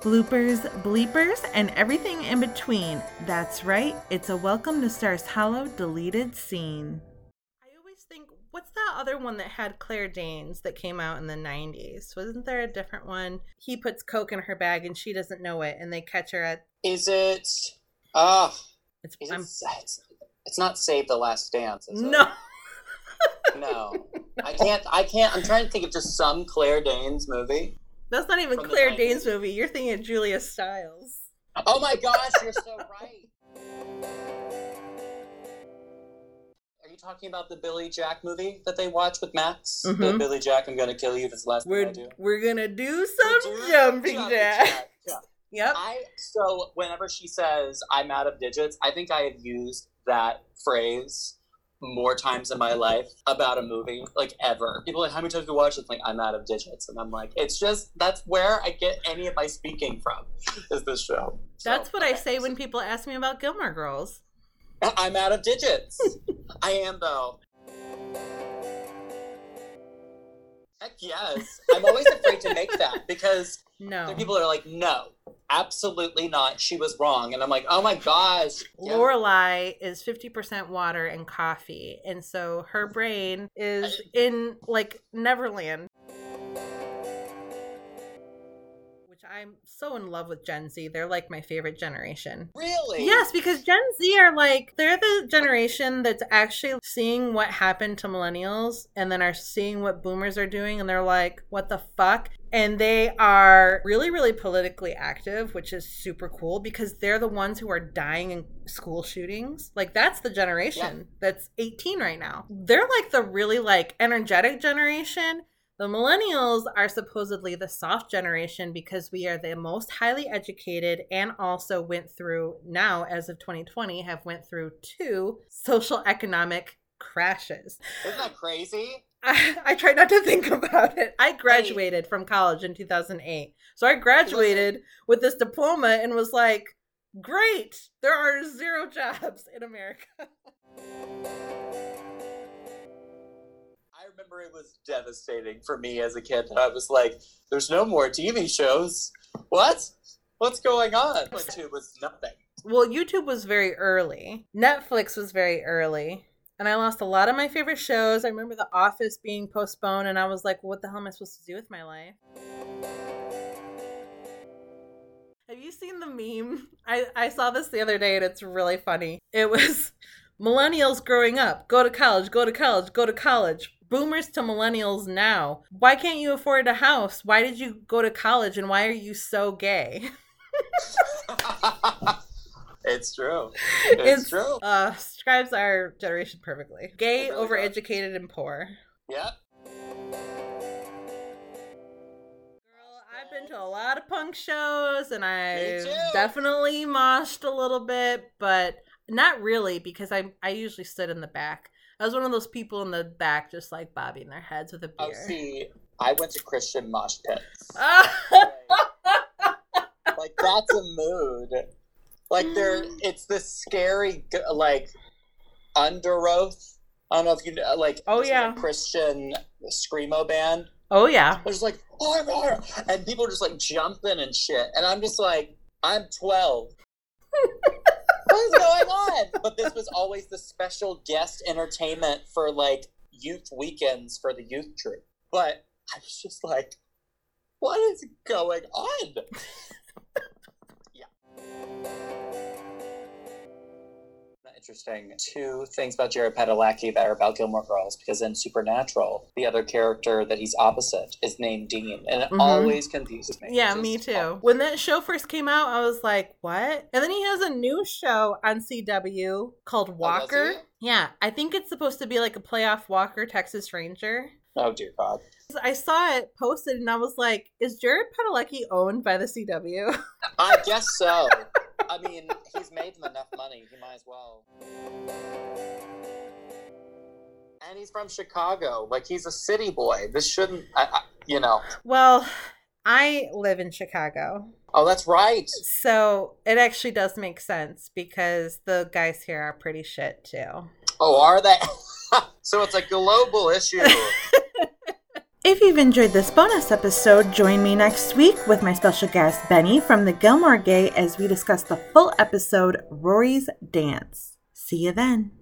bloopers, bleepers, and everything in between. That's right, it's a Welcome to Stars Hollow deleted scene. I always think, what's that other one that had Claire Danes that came out in the 90s? Wasn't there a different one? He puts Coke in her bag and she doesn't know it, and they catch her at. Is it? Ah, It's, is it, it's, it's not Save the Last Dance. Is it? no. no. I can't. I can't. I'm trying to think of just some Claire Danes movie. That's not even Claire Danes movie. You're thinking of Julia Stiles. Oh my gosh, you're so right. Are you talking about the Billy Jack movie that they watched with Max? The Mhm. Billy Jack, I'm gonna kill you if it's the last thing I We're do. we're gonna do some Do jumping jumping jack. Yeah. Yep. I so whenever she says I'm out of digits, I think I have used that phrase more times in my life about a movie, like ever. People are like, how many times have you watched it? Like, I'm out of digits, and I'm like, it's just that's where I get any of my speaking from. Is this show? So, That's what I say when people ask me about Gilmore Girls. I'm out of digits. I am though. Heck yes. I'm always afraid to make that because No. people are like, no, absolutely not. She was wrong. And I'm like, oh my gosh. Yeah. Lorelai is 50% water and coffee. And so her brain is in like Neverland. Which I'm so in love with Gen Z. They're like my favorite generation. Really? Yes, because Gen Z are like, they're the generation that's actually seeing what happened to millennials and then are seeing what boomers are doing and they're like, what the fuck? And they are really, really politically active, which is super cool because they're the ones who are dying in school shootings. Like, that's the generation that's 18 right now. They're like the really like energetic generation. The millennials are supposedly the soft generation because we are the most highly educated and also went through now as of 2020 have went through two social economic crashes. Isn't that crazy? I, I try not to think about it. I graduated from college in 2008. So I graduated with this diploma and was like, great, there are zero jobs in America. I remember it was devastating for me as a kid. I was like, there's no more TV shows. What? What's going on? YouTube was nothing. Well, YouTube was very early. Netflix was very early. And I lost a lot of my favorite shows. I remember The Office being postponed, and I was like, what the hell am I supposed to do with my life? Have you seen the meme? I, I saw this the other day, and it's really funny. It was millennials growing up go to college, go to college, go to college. Boomers to millennials now. Why can't you afford a house? Why did you go to college, and why are you so gay? it's true. It's, true. Uh, describes our generation perfectly. Gay, really does. overeducated, and poor. Yep. Girl, I've been to a lot of punk shows, and I definitely moshed a little bit, but not really because I I usually stood in the back. I was one of those people in the back, just like bobbing their heads with a Oh, beer. see, I went to Christian mosh pits. Like that's a mood. Like there, it's this scary like under oath. I don't know if you know, uh, like. Oh, this is a yeah. Christian screamo band. oh yeah. They're like, oh god, and people are just like jumping and shit, and I'm just like, I'm 12. what is going on? But this was always the special guest entertainment for like youth weekends for the youth troop. But I was just like, what is going on? Interesting. Two things about Jared Padalecki that are about Gilmore Girls, because in Supernatural, the other character that he's opposite is named Dean, and it Mhm. always confuses me. Yeah, Just- me too. When that show first came out, I was like, what? And then he has a new show on CW called Walker. he? yeah, I think it's supposed to be like a playoff Walker Texas Ranger. Oh dear God. I saw it posted and I was like, is Jared Padalecki owned by the CW? I guess so. I mean, he's made them enough money. He might as well. And he's from Chicago. Like he's a city boy. This shouldn't, I, I, you know. well, I live in Chicago. Oh, that's right. So it actually does make sense because the guys here are pretty shit too. Oh, are they? so it's a global issue. If you've enjoyed this bonus episode, join me next week with my special guest Benny from the Gilmore Gay, as we discuss the full episode Rory's Dance. See you then.